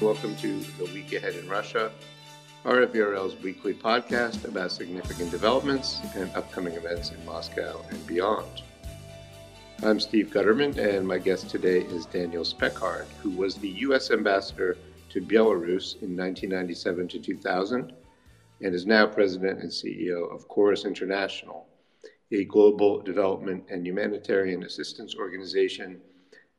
Welcome to The Week Ahead in Russia, RFE/RL's weekly podcast about significant developments and upcoming events in Moscow and beyond. I'm Steve Gutterman, and my guest today is Daniel Speckhard, who was the U.S. ambassador to Belarus in 1997 to 2000 and is now president and CEO of Corus International, a global development and humanitarian assistance organization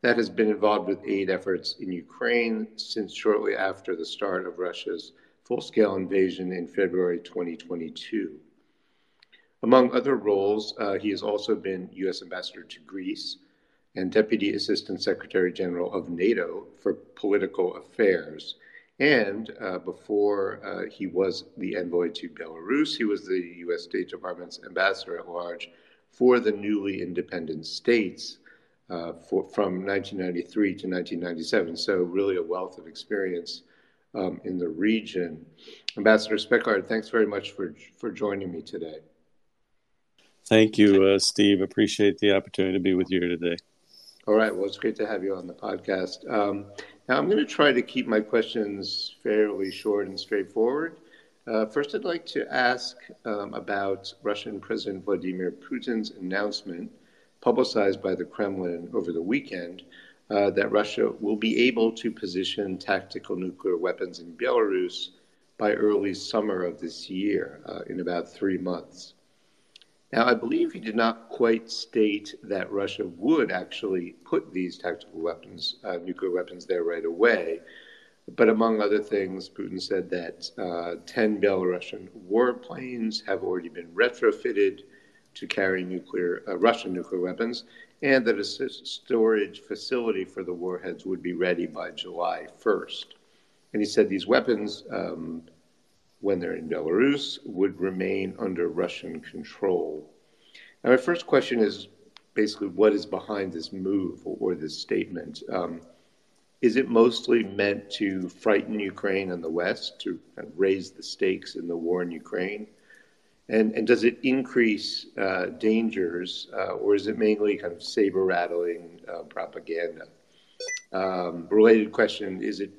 that has been involved with aid efforts in Ukraine since shortly after the start of Russia's full scale invasion in February 2022. Among other roles, uh, he has also been U.S. Ambassador to Greece and Deputy Assistant Secretary General of NATO for Political Affairs. And uh, before uh, he was the envoy to Belarus, he was the U.S. State Department's ambassador at large for the newly independent states uh, for, from 1993 to 1997. So, really, a wealth of experience um, in the region. Ambassador Speckhard, thanks very much for, for joining me today. Thank you, uh, Steve. Appreciate the opportunity to be with you here today. All right. Well, it's great to have you on the podcast. Um, now, I'm going to try to keep my questions fairly short and straightforward. Uh, first, I'd like to ask um, about Russian President Vladimir Putin's announcement publicized by the Kremlin over the weekend uh, that Russia will be able to position tactical nuclear weapons in Belarus by early summer of this year, uh, in about three months. Now, I believe he did not quite state that Russia would actually put these tactical weapons, uh, nuclear weapons, there right away. But among other things, Putin said that uh, 10 Belarusian warplanes have already been retrofitted to carry nuclear, uh, Russian nuclear weapons, and that a storage facility for the warheads would be ready by July 1st. And he said these weapons, um, when they're in Belarus, would remain under Russian control. Now, my first question is basically what is behind this move or, this statement? Um, is it mostly meant to frighten Ukraine and the West, to raise the stakes in the war in Ukraine? And, and does it increase uh, dangers, uh, or is it mainly kind of saber rattling uh, propaganda? Um, related question is it,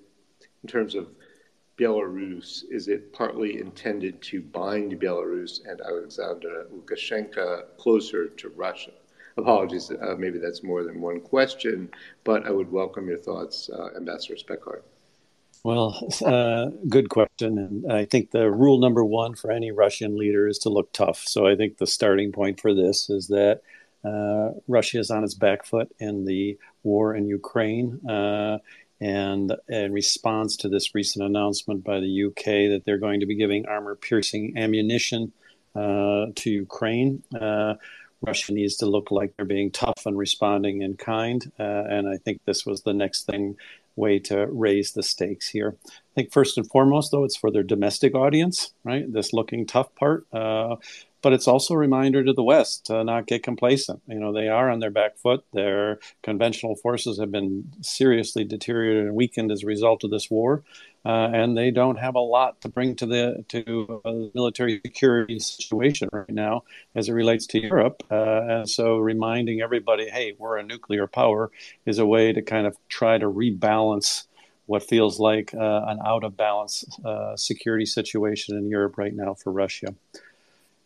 in terms of Belarus, is it partly intended to bind Belarus and Alexander Lukashenko closer to Russia? Apologies, uh, maybe that's more than one question, but I would welcome your thoughts, uh, Ambassador Speckhard. Well, uh, good question. And I think the rule number one for any Russian leader is to look tough. So I think the starting point for this is that uh, Russia is on its back foot in the war in Ukraine. Uh, and in response to this recent announcement by the UK that they're going to be giving armor piercing ammunition uh, to Ukraine, uh, Russia needs to look like they're being tough and responding in kind. Uh, and I think this was the next thing way to raise the stakes here. I think first and foremost, though, it's for their domestic audience, right? This looking tough part. Uh, but it's also a reminder to the West to not get complacent. You know, they are on their back foot. Their conventional forces have been seriously deteriorated and weakened as a result of this war, uh, and they don't have a lot to bring to the to military security situation right now as it relates to Europe. Uh, and so, reminding everybody, hey, we're a nuclear power, is a way to kind of try to rebalance what feels like uh, an out of balance uh, security situation in Europe right now for Russia.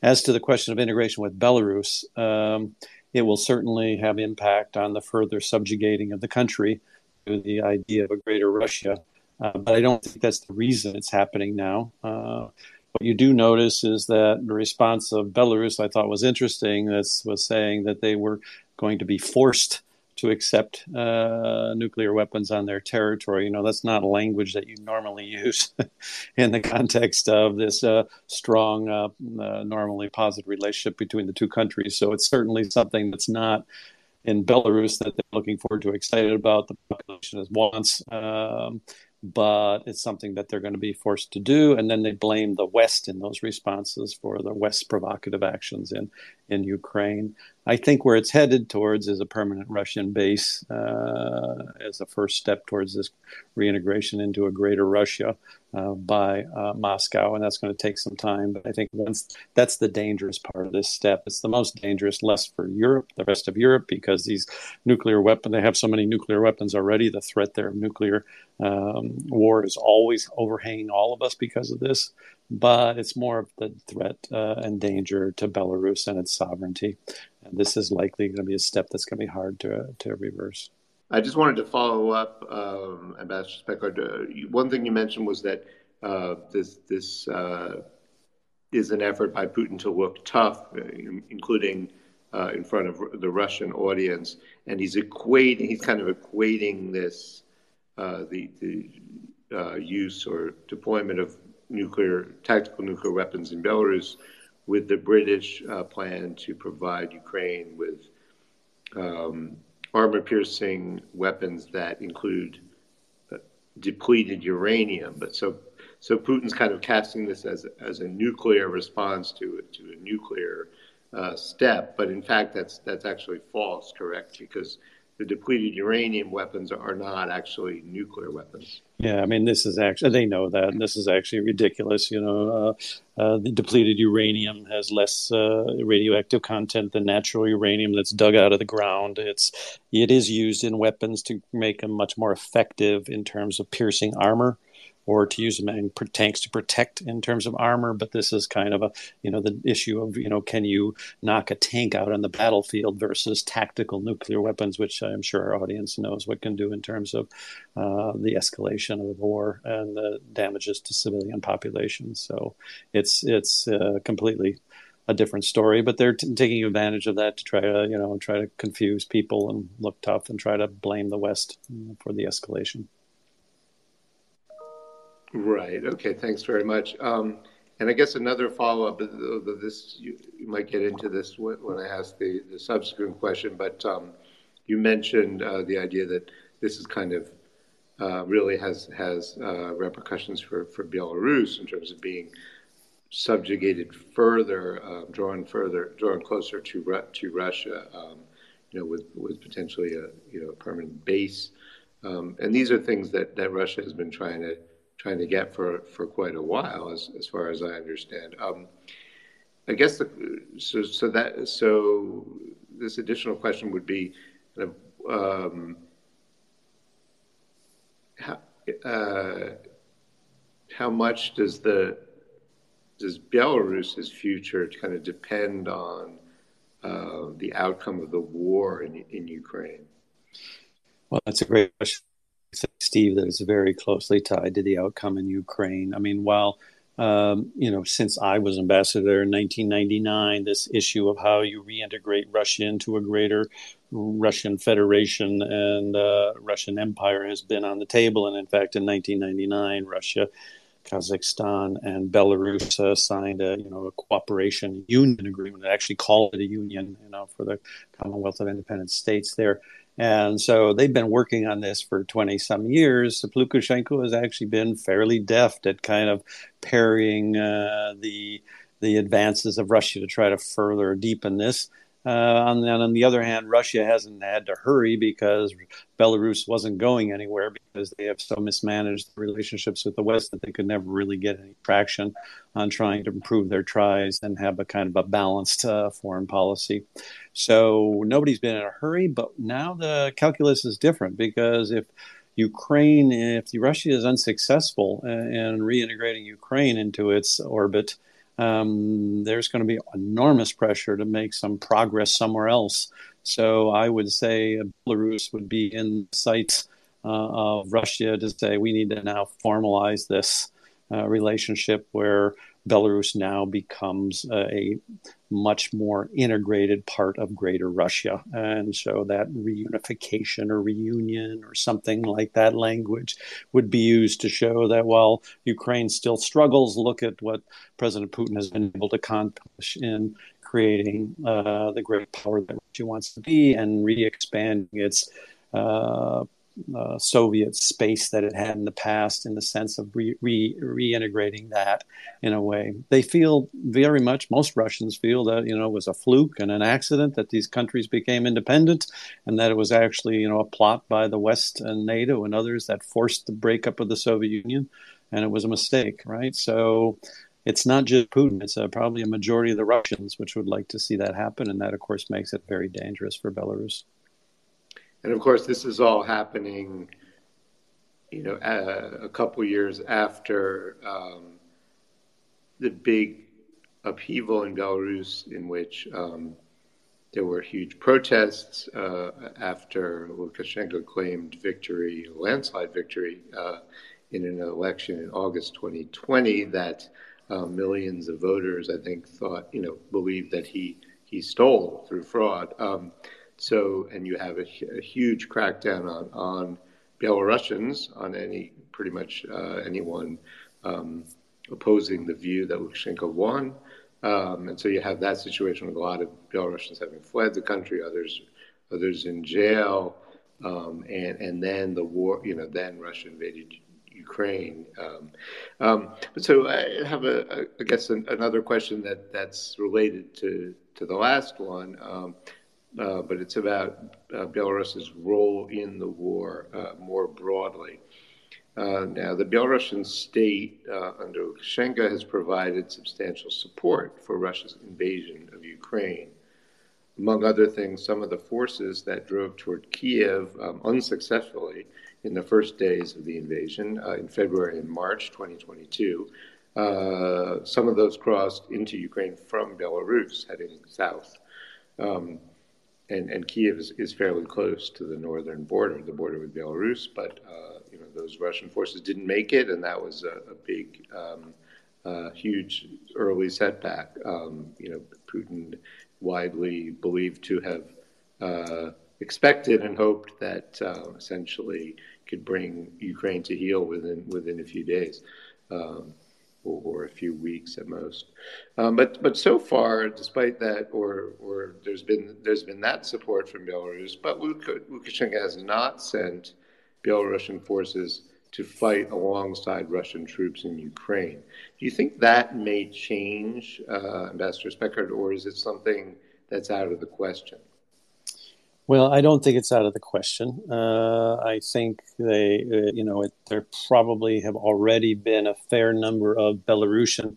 As to the question of integration with Belarus, um, it will certainly have impact on the further subjugating of the country to the idea of a greater Russia. Uh, but I don't think that's the reason it's happening now. Uh, what you do notice is that the response of Belarus, I thought was interesting, that was saying that they were going to be forced to accept uh, nuclear weapons on their territory. You know, that's not language that you normally use in the context of this uh, strong, uh, uh, normally positive relationship between the two countries. So it's certainly something that's not in Belarus that they're looking forward to, excited about. The population as wants. Um, but it's something that they're going to be forced to do. And then they blame the West in those responses for the West's provocative actions in, in Ukraine. I think where it's headed towards is a permanent Russian base uh, as a first step towards this reintegration into a greater Russia uh, by uh, Moscow, and that's going to take some time. But I think once that's the dangerous part of this step. It's the most dangerous, less for Europe, the rest of Europe, because these nuclear weapons, they have so many nuclear weapons already. The threat there of nuclear um, war is always overhanging all of us because of this. But it's more of the threat uh, and danger to Belarus and its sovereignty this is likely going to be a step that's going to be hard to to reverse. I just wanted to follow up, um, Ambassador Speckhard. Uh, one thing you mentioned was that uh, this this uh, is an effort by Putin to look tough, uh, including uh, in front of the Russian audience, and he's equating. He's kind of equating this uh, the the use or deployment of nuclear tactical nuclear weapons in Belarus with the British uh, plan to provide Ukraine with um, armor piercing weapons that include uh, depleted uranium. But so, so Putin's kind of casting this as, as a nuclear response to, to a nuclear uh, step. But in fact, that's, that's actually false, correct? Because the depleted uranium weapons are not actually nuclear weapons. Yeah, I mean, this is actually, they know that, and this is actually ridiculous. You know, uh, uh, the depleted uranium has less uh, radioactive content than natural uranium that's dug out of the ground. It's, it is used in weapons to make them much more effective in terms of piercing armor or to use them in tanks to protect in terms of armor. But this is kind of a, you know, the issue of, you know, can you knock a tank out on the battlefield versus tactical nuclear weapons, which I'm sure our audience knows what can do in terms of uh, the escalation of war and the damages to civilian populations. So it's it's uh, completely a different story, but they're t- taking advantage of that to try to, you know, try to confuse people and look tough and try to blame the West for the escalation. Right. Okay. Thanks very much. Um, and I guess another follow up. This you, you, might get into this when I ask the, the subsequent question, but um, you mentioned uh, the idea that this is kind of uh, really has has uh, repercussions for, for Belarus in terms of being subjugated further, uh, drawn further, drawn closer to to Russia. Um, you know, with with potentially a you know permanent base. Um, and these are things that, that Russia has been trying to trying to get for, for quite a while, as, as far as I understand. Um, I guess the, so. So that so this additional question would be, um, how uh, how much does the does Belarus's future kind of depend on uh, the outcome of the war in in Ukraine? Well, that's a great question. Steve, that is very closely tied to the outcome in Ukraine. I mean, while um, you know, since I was ambassador in 1999, this issue of how you reintegrate Russia into a greater Russian Federation and uh, Russian Empire has been on the table. And in fact, in 1999, Russia, Kazakhstan, and Belarus uh, signed a you know a cooperation union agreement. They actually called it a union, you know, for the Commonwealth of Independent States there. And so they've been working on this for 20 some years. Lukashenko has actually been fairly deft at kind of parrying uh, the the advances of Russia to try to further deepen this. Uh, and on the other hand, Russia hasn't had to hurry because Belarus wasn't going anywhere because they have so mismanaged the relationships with the West that they could never really get any traction on trying to improve their tries and have a kind of a balanced uh, foreign policy. So nobody's been in a hurry, but now the calculus is different because if Ukraine, if Russia is unsuccessful in, in reintegrating Ukraine into its orbit, um, there's going to be enormous pressure to make some progress somewhere else. So I would say Belarus would be in sights uh, of Russia to say we need to now formalize this uh, relationship where Belarus now becomes a much more integrated part of Greater Russia. And so that reunification or reunion or something like that language would be used to show that while Ukraine still struggles, look at what President Putin has been able to accomplish in creating uh, the great power that Russia wants to be and re expanding its. Uh, uh, Soviet space that it had in the past, in the sense of re- re- reintegrating that in a way. They feel very much, most Russians feel that you know it was a fluke and an accident that these countries became independent, and that it was actually you know a plot by the West and NATO and others that forced the breakup of the Soviet Union, and it was a mistake, right? So. It's not just Putin; it's a, probably a majority of the Russians which would like to see that happen, and that, of course, makes it very dangerous for Belarus. And of course, this is all happening, you know, a, a couple years after um, the big upheaval in Belarus, in which um, there were huge protests uh, after Lukashenko claimed victory, landslide victory, uh, in an election in August 2020 that uh, millions of voters, I think, thought, you know, believed that he he stole through fraud. Um, so, and you have a, a huge crackdown on, on Belarusians, on any pretty much uh, anyone um, opposing the view that Lukashenko won. Um, and so you have that situation with a lot of Belarusians having fled the country, others others in jail, um, and and then the war. You know, then Russia invaded Ukraine. Um, um, but so I have a, a I guess an, another question that that's related to to the last one. Uh, but it's about uh, Belarus's role in the war uh, more broadly. Uh, now, the Belarusian state uh, under Lukashenko has provided substantial support for Russia's invasion of Ukraine. Among other things, some of the forces that drove toward Kiev um, unsuccessfully in the first days of the invasion in February and March 2022 some of those crossed into Ukraine from Belarus, heading south. Um, and, and Kiev is, is fairly close to the northern border, the border with Belarus, but uh, you know those Russian forces didn't make it, and that was a, a big, um, uh, huge early setback. Um, you know, Putin widely believed to have uh, expected and hoped that uh, essentially could bring Ukraine to heel within within a few days. Um, or, a few weeks at most. Um, but but so far, despite that, or or there's been there's been that support from Belarus, but Lukashenko has not sent Belarusian forces to fight alongside Russian troops in Ukraine. Do you think that may change, uh, Ambassador Speckhard, or is it something that's out of the question? Well, I don't think it's out of the question. Uh, I think they, uh, you know, it, there probably have already been a fair number of Belarusian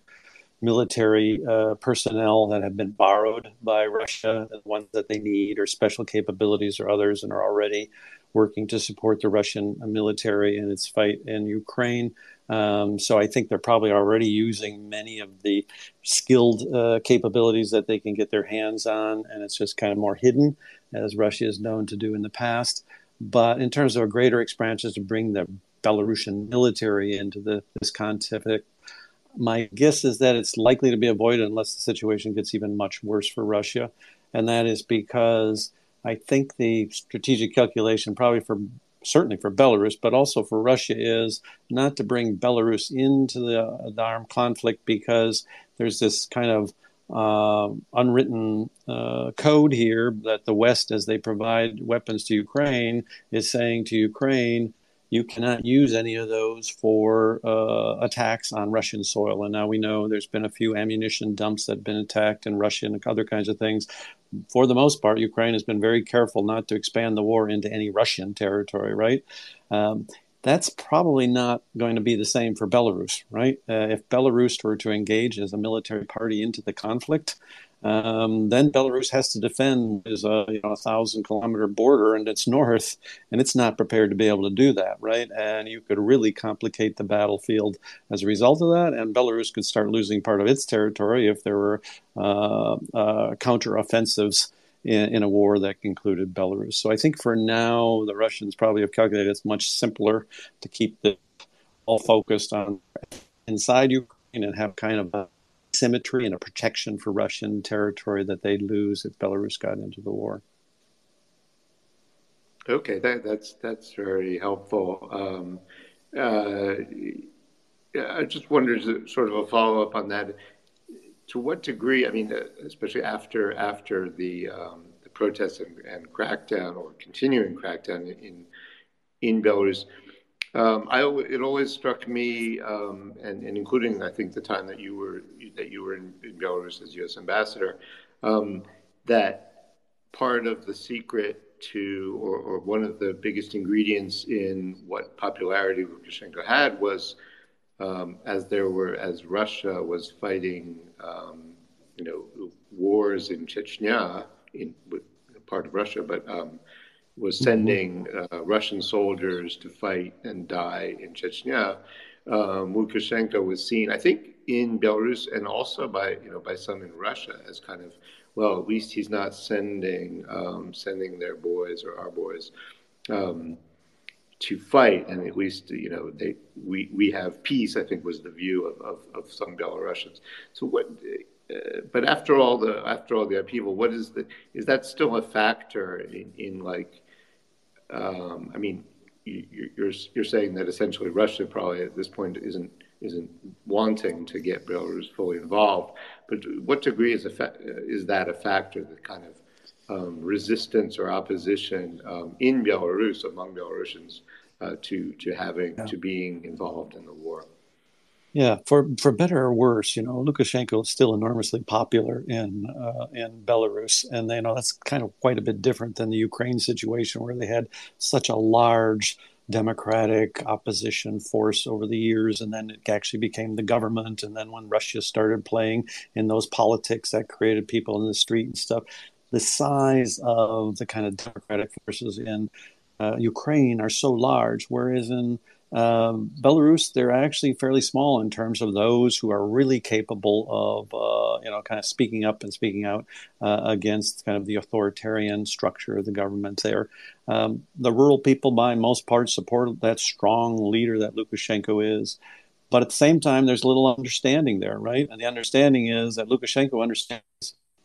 military uh, personnel that have been borrowed by Russia, the ones that they need, or special capabilities, or others, and are already working to support the Russian military in its fight in Ukraine. Um, so I think they're probably already using many of the skilled uh, capabilities that they can get their hands on, and it's just kind of more hidden, as Russia is known to do in the past. But in terms of a greater expansion to bring the Belarusian military into the, this conflict, my guess is that it's likely to be avoided unless the situation gets even much worse for Russia. And that is because I think the strategic calculation, probably for certainly for Belarus, but also for Russia, is not to bring Belarus into the, the armed conflict because there's this kind of uh, unwritten uh, code here that the West, as they provide weapons to Ukraine, is saying to Ukraine, you cannot use any of those for uh, attacks on Russian soil. And now we know there's been a few ammunition dumps that have been attacked in Russia and other kinds of things. For the most part, Ukraine has been very careful not to expand the war into any Russian territory, right? Um, that's probably not going to be the same for Belarus, right? Uh, if Belarus were to engage as a military party into the conflict, um, then Belarus has to defend is a you know a thousand kilometer border and it's north, and it's not prepared to be able to do that, right? And you could really complicate the battlefield as a result of that, and Belarus could start losing part of its territory if there were uh, uh, counter offensives. In, in, a war that included Belarus. So I think for now, the Russians probably have calculated it's much simpler to keep the all focused on inside Ukraine and have kind of a symmetry and a protection for Russian territory that they'd lose if Belarus got into the war. Okay, that, that's that's very helpful. Um, uh, I just wondered, sort of a follow up on that. To what degree? I mean, especially after after the um, the protests and, and, crackdown or continuing crackdown in in Belarus. Um, I, it always struck me, um, and, and, including I think the time that you were that you were in, in Belarus as U.S. ambassador, um, that part of the secret to, or, or, one of the biggest ingredients in what popularity Lukashenko had was, um, as there were, as Russia was fighting, um, you know, wars in Chechnya, in part of Russia, but um, was mm-hmm. sending uh, Russian soldiers to fight and die in Chechnya. Um, Lukashenko was seen, I think, in Belarus and also by you know by some in Russia as kind of well, at least he's not sending um, sending their boys or our boys um, to fight, and at least you know they we we have peace. I think was the view of, of, of some Belarusians. So what? Uh, but after all the after all the upheaval, what is the is that still a factor in, in like um, I mean, you, you're you're saying that essentially Russia probably at this point isn't isn't wanting to get Belarus fully involved. But what degree is a fa- is that a factor that kind of um, resistance or opposition um, in Belarus among Belarusians uh, to to having yeah. to being involved in the war? Yeah, for for better or worse, you know, Lukashenko is still enormously popular in uh, in Belarus, and you know that's kind of quite a bit different than the Ukraine situation, where they had such a large democratic opposition force over the years, and then it actually became the government, and then when Russia started playing in those politics, that created people in the street and stuff. The size of the kind of democratic forces in uh, Ukraine are so large, whereas in um, Belarus, they're actually fairly small in terms of those who are really capable of, uh, you know, kind of speaking up and speaking out uh, against kind of the authoritarian structure of the government there. Um, the rural people, by most part, support that strong leader that Lukashenko is. But at the same time, there's little understanding there, right? And the understanding is that Lukashenko understands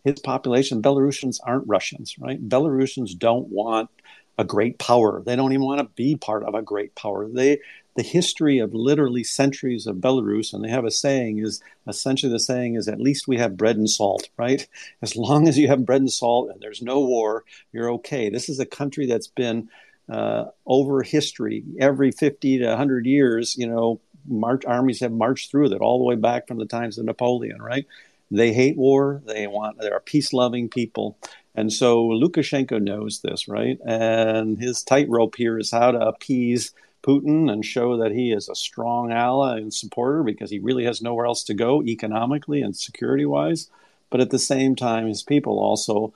his population, Belarusians aren't Russians, right? Belarusians don't want a great power. They don't even want to be part of a great power. They the history of literally centuries of Belarus, and they have a saying is essentially the saying is at least we have bread and salt, right? As long as you have bread and salt and there's no war, you're okay. This is a country that's been uh, over history every 50 to 100 years, you know, march armies have marched through it all the way back from the times of Napoleon, right? They hate war. They want. They are peace loving people, and so Lukashenko knows this, right? And his tightrope here is how to appease Putin and show that he is a strong ally and supporter because he really has nowhere else to go economically and security wise. But at the same time, his people also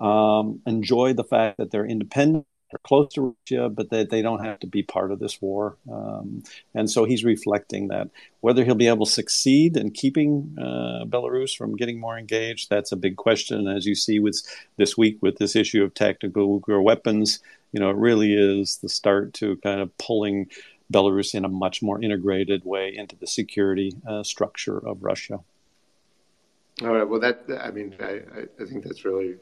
um, enjoy the fact that they're independent are close to Russia, but that they, they don't have to be part of this war. Um, and so he's reflecting that. Whether he'll be able to succeed in keeping uh, Belarus from getting more engaged, that's a big question. As you see with this week with this issue of tactical weapons, you know, it really is the start to kind of pulling Belarus in a much more integrated way into the security uh, structure of Russia. All right. Well, that I mean, I, I think that's really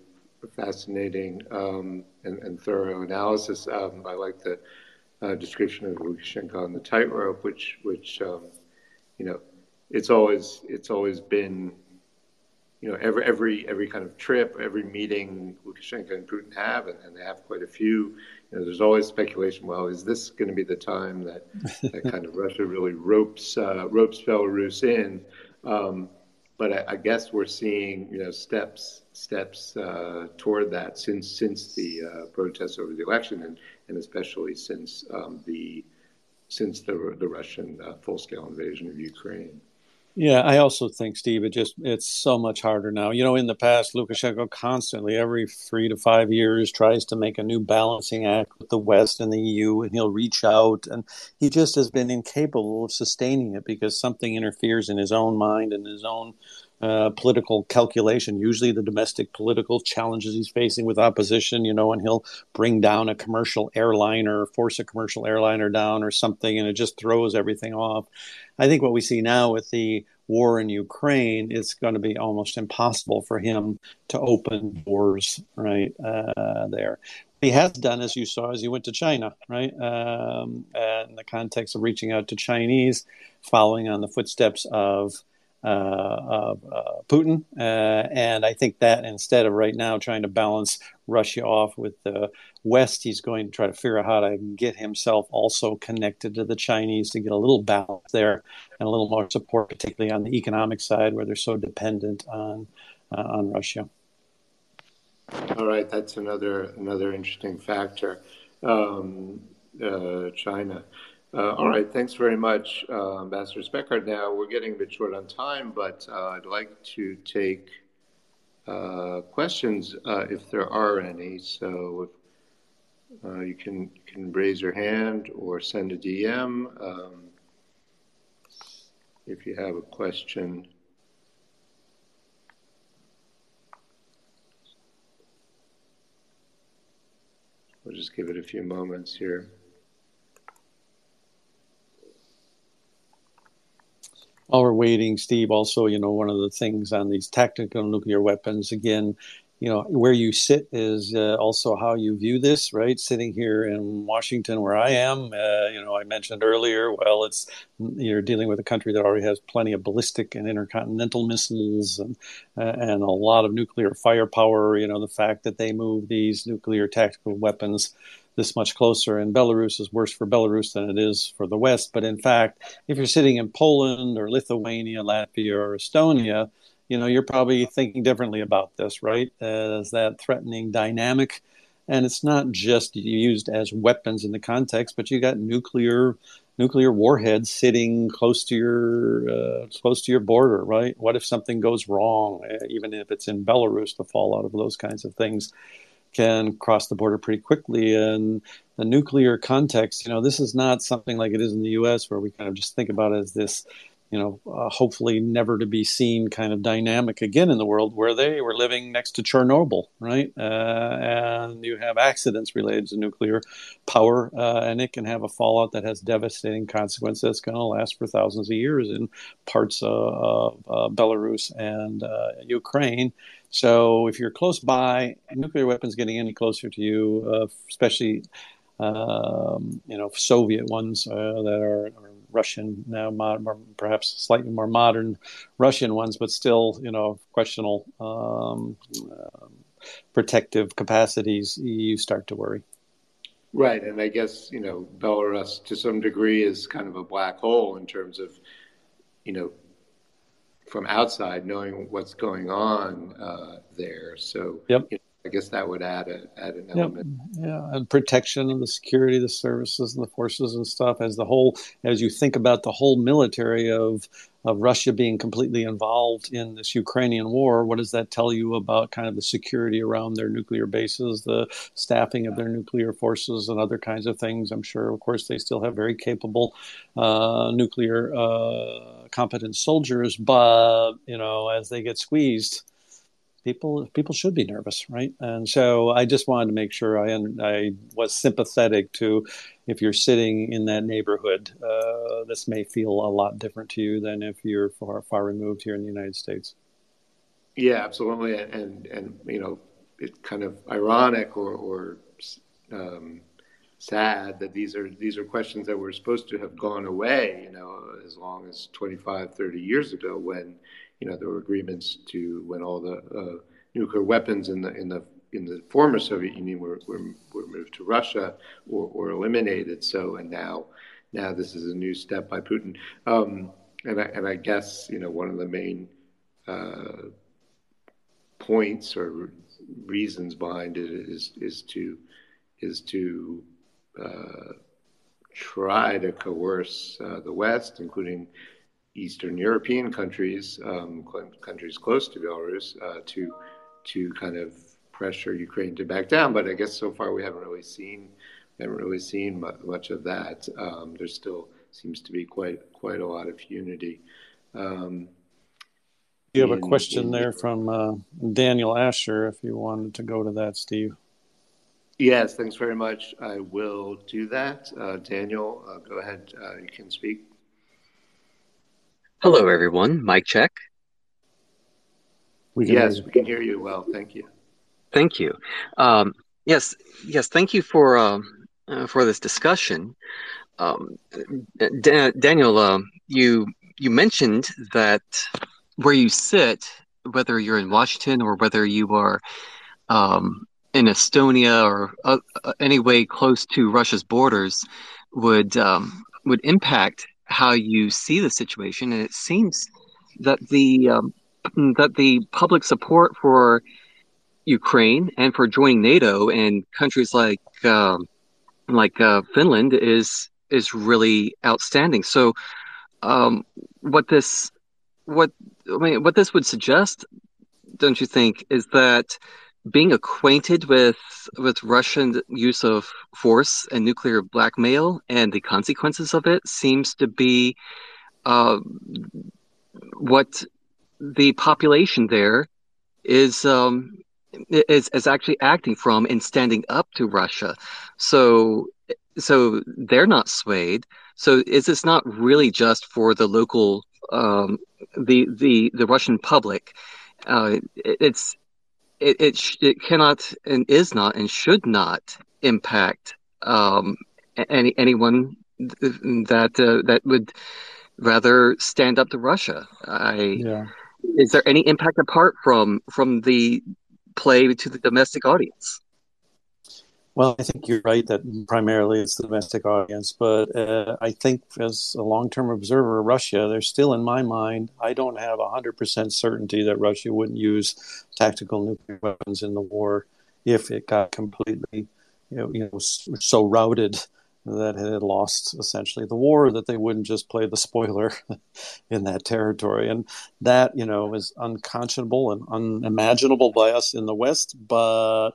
fascinating um, and, and, thorough analysis. Um, I like the uh, description of Lukashenko on the tightrope, which, which um, you know, it's always it's always been, you know, every every every kind of trip, every meeting Lukashenko and Putin have, and, and they have quite a few. You know, there's always speculation. Well, is this going to be the time that, that kind of Russia really ropes uh, ropes Belarus in? Um, but I, I, guess we're seeing you know steps steps uh, toward that since since the uh, protests over the election and, and especially since um, the since the the Russian uh, full scale invasion of Ukraine. Yeah, I also think, Steve, it just it's so much harder now. You know, in the past, Lukashenko constantly, every three to five years, tries to make a new balancing act with the West and the EU, and he'll reach out, and he just has been incapable of sustaining it because something interferes in his own mind and his own uh, political calculation, usually the domestic political challenges he's facing with opposition, you know, and he'll bring down a commercial airliner, force a commercial airliner down or something, and it just throws everything off. I think what we see now with the war in Ukraine, it's going to be almost impossible for him to open doors right uh, there. He has done, as you saw, is he went to China, right, um, in the context of reaching out to Chinese, following on the footsteps of Uh, uh, uh, Putin. and I think that instead of right now trying to balance Russia off with the West, he's going to try to figure out how to get himself also connected to the Chinese to get a little balance there and a little more support, particularly on the economic side where they're so dependent on on Russia. All right, that's another another interesting factor. Um, uh, China. Uh, all right, thanks very much, uh, Ambassador Speckhard. Now we're getting a bit short on time, but uh, I'd like to take uh, questions uh, if there are any. So if, you can can raise your hand or send a DM um, if you have a question. We'll just give it a few moments here. While we're waiting, Steve, also, you know, one of the things on these tactical nuclear weapons, again, you know, where you sit is uh, also how you view this, right? Sitting here in Washington, where I am, uh, you know, I mentioned earlier, well, it's you're dealing with a country that already has plenty of ballistic and intercontinental missiles and uh, and a lot of nuclear firepower. You know, the fact that they move these nuclear tactical weapons this much closer. And Belarus is worse for Belarus than it is for the West. But in fact, if you're sitting in Poland or Lithuania, Latvia, or Estonia, you know, you're probably thinking differently about this, right? As that threatening dynamic. And it's not just used as weapons in the context, but you got nuclear nuclear warheads sitting close to your uh, close to your border, right? What if something goes wrong, even if it's in Belarus? The fallout of those kinds of things can cross the border pretty quickly. And the nuclear context, you know, this is not something like it is in the U.S. where we kind of just think about it as this, you know, uh, hopefully never to be seen kind of dynamic again in the world where they were living next to Chernobyl, right? Uh, and you have accidents related to nuclear power, uh, and it can have a fallout that has devastating consequences that's going to last for thousands of years in parts of, of Belarus and uh, Ukraine. So if you're close by, nuclear weapons getting any closer to you, uh, especially um, you know Soviet ones uh, that are, are, Russian now, perhaps slightly more modern Russian ones, but still you know questionable um, uh, protective capacities, you start to worry. Right, and I guess you know Belarus to some degree is kind of a black hole in terms of you know from outside knowing what's going on uh, there. So yep. You I guess that would add a add an element. Yep. Yeah, and protection of the security, the services, and the forces and stuff. As the whole, as you think about the whole military of of Russia being completely involved in this Ukrainian war, what does that tell you about kind of the security around their nuclear bases, the staffing of their nuclear forces, and other kinds of things? I'm sure, of course, they still have very capable uh, nuclear uh, competent soldiers, but you know, as they get squeezed people people should be nervous, right? And so I just wanted to make sure I I was sympathetic to if you're sitting in that neighborhood, uh, this may feel a lot different to you than if you're far far removed here in the United States. Yeah, absolutely, and and you know it's kind of ironic or or um, sad that these are these are questions that were supposed to have gone away, you know, as long as 25, 30 years ago when you know, there were agreements to when all the uh, nuclear weapons in the in the in the former Soviet Union were, were, were moved to Russia or, or eliminated. So, and now, now this is a new step by Putin. Um, and I, and I guess you know one of the main uh, points or reasons behind it is is to is to uh, try to coerce uh, the West, including Eastern European countries, um, countries close to Belarus, uh, to to kind of pressure Ukraine to back down. But I guess so far we haven't really seen haven't really seen much of that. Um, there still seems to be quite quite a lot of unity. Um, you have in, a question in, there from uh, Daniel Asher. If you wanted to go to that, Steve. Yes, thanks very much. I will do that. Uh, Daniel, uh, go ahead. Uh, you can speak. Hello, everyone. Mic check. We yes, we can hear you well. Thank you. Thank you. Um, yes, yes. Thank you for uh, uh, for this discussion. Um, Daniel, uh, you you mentioned that where you sit, whether you're in Washington or whether you are um, in Estonia or uh, uh, any way close to Russia's borders, would um, would impact how you see the situation. And it seems that the um, that the public support for Ukraine and for joining NATO and countries like um, like uh, Finland is is really outstanding. So, um, what this what I mean, what this would suggest, don't you think, is that being acquainted with with Russian use of force and nuclear blackmail and the consequences of it seems to be uh, what the population there is um, is is actually acting from and standing up to Russia. So so they're not swayed. So is this not really just for the local um, the the the Russian public? Uh, it, it's it it, sh- it cannot and is not and should not impact um, any anyone that uh, that would rather stand up to Russia. I yeah. is there any impact apart from from the play to the domestic audience? Well, I think you're right that primarily it's the domestic audience, but uh, I think as a long-term observer of Russia, there's still in my mind, I don't have 100% certainty that Russia wouldn't use tactical nuclear weapons in the war if it got completely, you know, you know so routed that it had lost essentially the war, that they wouldn't just play the spoiler in that territory. And that, you know, is unconscionable and unimaginable by us in the West, but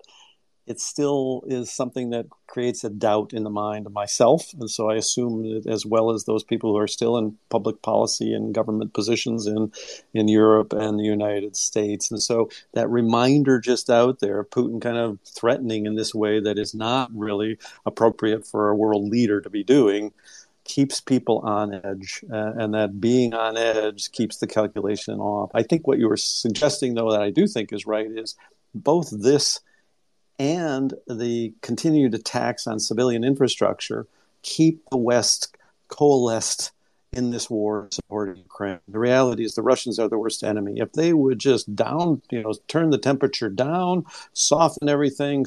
it still is something that creates a doubt in the mind of myself. And so I assume that as well as those people who are still in public policy and government positions in, in Europe and the United States. And so that reminder just out there, Putin kind of threatening in this way that is not really appropriate for a world leader to be doing keeps people on edge uh, and that being on edge keeps the calculation off i think what you were suggesting though that i do think is right is both this and the continued attacks on civilian infrastructure keep the West coalesced in this war supporting Ukraine. The reality is the Russians are the worst enemy. If they would just down, you know, turn the temperature down, soften everything,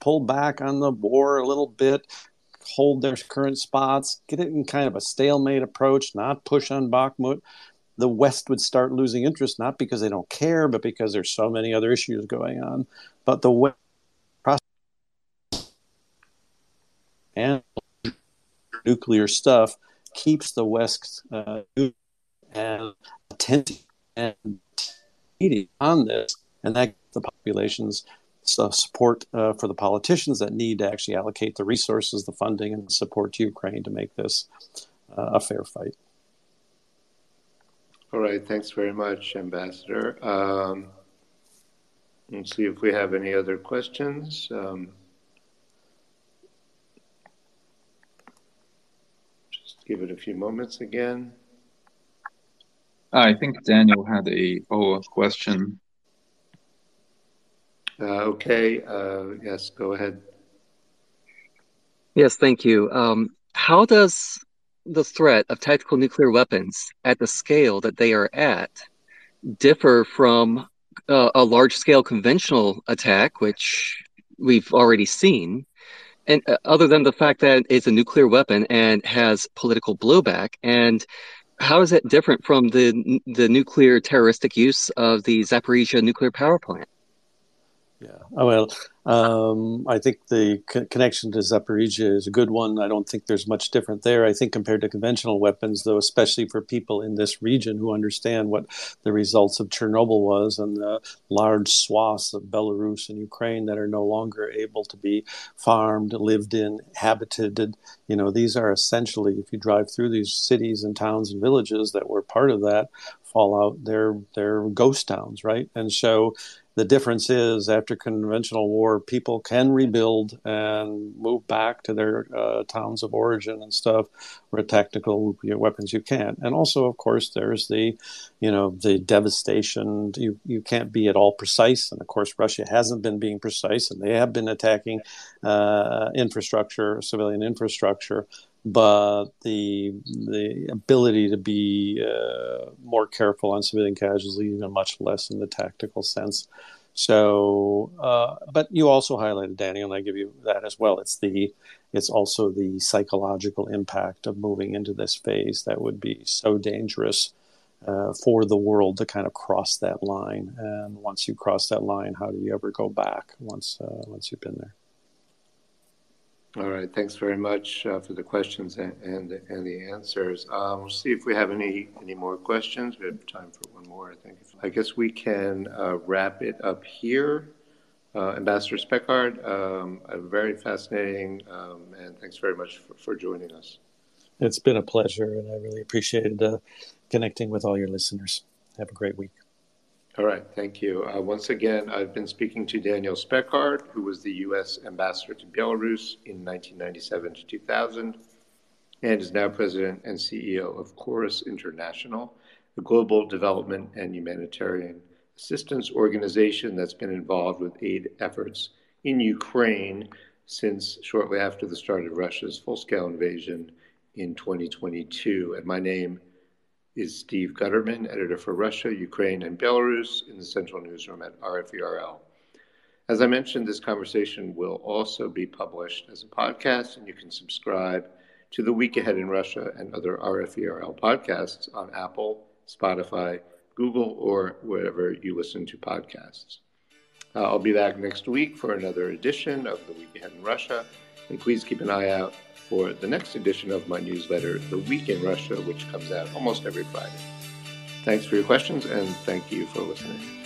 pull back on the war a little bit, hold their current spots, get it in kind of a stalemate approach, not push on Bakhmut, the West would start losing interest, not because they don't care, but because there's so many other issues going on. But the West nuclear stuff keeps the West uh, and attentive and on this, and that the populations support uh, for the politicians that need to actually allocate the resources, the funding, and support to Ukraine to make this uh, a fair fight. All right, thanks very much, Ambassador. Um, let's see if we have any other questions. Um, give it a few moments again. I think Daniel had a follow-up question. Uh, okay. Uh, yes, go ahead. Yes, thank you. Um, how does the threat of tactical nuclear weapons at the scale that they are at differ from uh, a large-scale conventional attack, which we've already seen, and uh, other than the fact that it's a nuclear weapon and has political blowback and how is it different from the the nuclear terroristic use of the Zaporizhia nuclear power plant? Yeah, oh, well, um, I think the co- connection to Zaporizhia is a good one. I don't think there's much different there. I think compared to conventional weapons, though, especially for people in this region who understand what the results of Chernobyl was and the large swaths of Belarus and Ukraine that are no longer able to be farmed, lived in, habited. You know, these are essentially, if you drive through these cities and towns and villages that were part of that fallout, they're they're ghost towns, right? And so the difference is after conventional war, people can rebuild and move back to their uh, towns of origin and stuff where tactical you know, weapons you can't. And also, of course, there's the, you know, the devastation. You, you can't be at all precise. And of course, Russia hasn't been being precise and they have been attacking uh, infrastructure, civilian infrastructure. But the the ability to be uh, more careful on civilian casualties, even much less in the tactical sense. So, uh, but you also highlighted Daniel, and I give you that as well. It's the it's also the psychological impact of moving into this phase that would be so dangerous uh, for the world to kind of cross that line. And once you cross that line, how do you ever go back once uh, once you've been there? All right. Thanks very much uh, for the questions and, and, and the answers. Um, we'll see if we have any, any more questions. We have time for one more, I think. I guess we can uh, wrap it up here. Uh, Ambassador Speckhard, um, very fascinating, um, and thanks very much for, for, joining us. It's been a pleasure, and I really appreciated uh, connecting with all your listeners. Have a great week. All right, thank you. Uh, once again, I've been speaking to Daniel Speckhard, who was the U.S. ambassador to Belarus in 1997 to 2000, and is now president and CEO of Corus International, a global development and humanitarian assistance organization that's been involved with aid efforts in Ukraine since shortly after the start of Russia's full scale invasion in 2022. And my name is Steve Gutterman, editor for Russia, Ukraine, and Belarus in the Central Newsroom at RFE/RL. As I mentioned, this conversation will also be published as a podcast, and you can subscribe to The Week Ahead in Russia and other RFE/RL podcasts on Apple, Spotify, Google, or wherever you listen to podcasts. Uh, I'll be back next week for another edition of The Week Ahead in Russia, and please keep an eye out for the next edition of my newsletter, The Week in Russia, which comes out almost every Friday. Thanks for your questions and thank you for listening.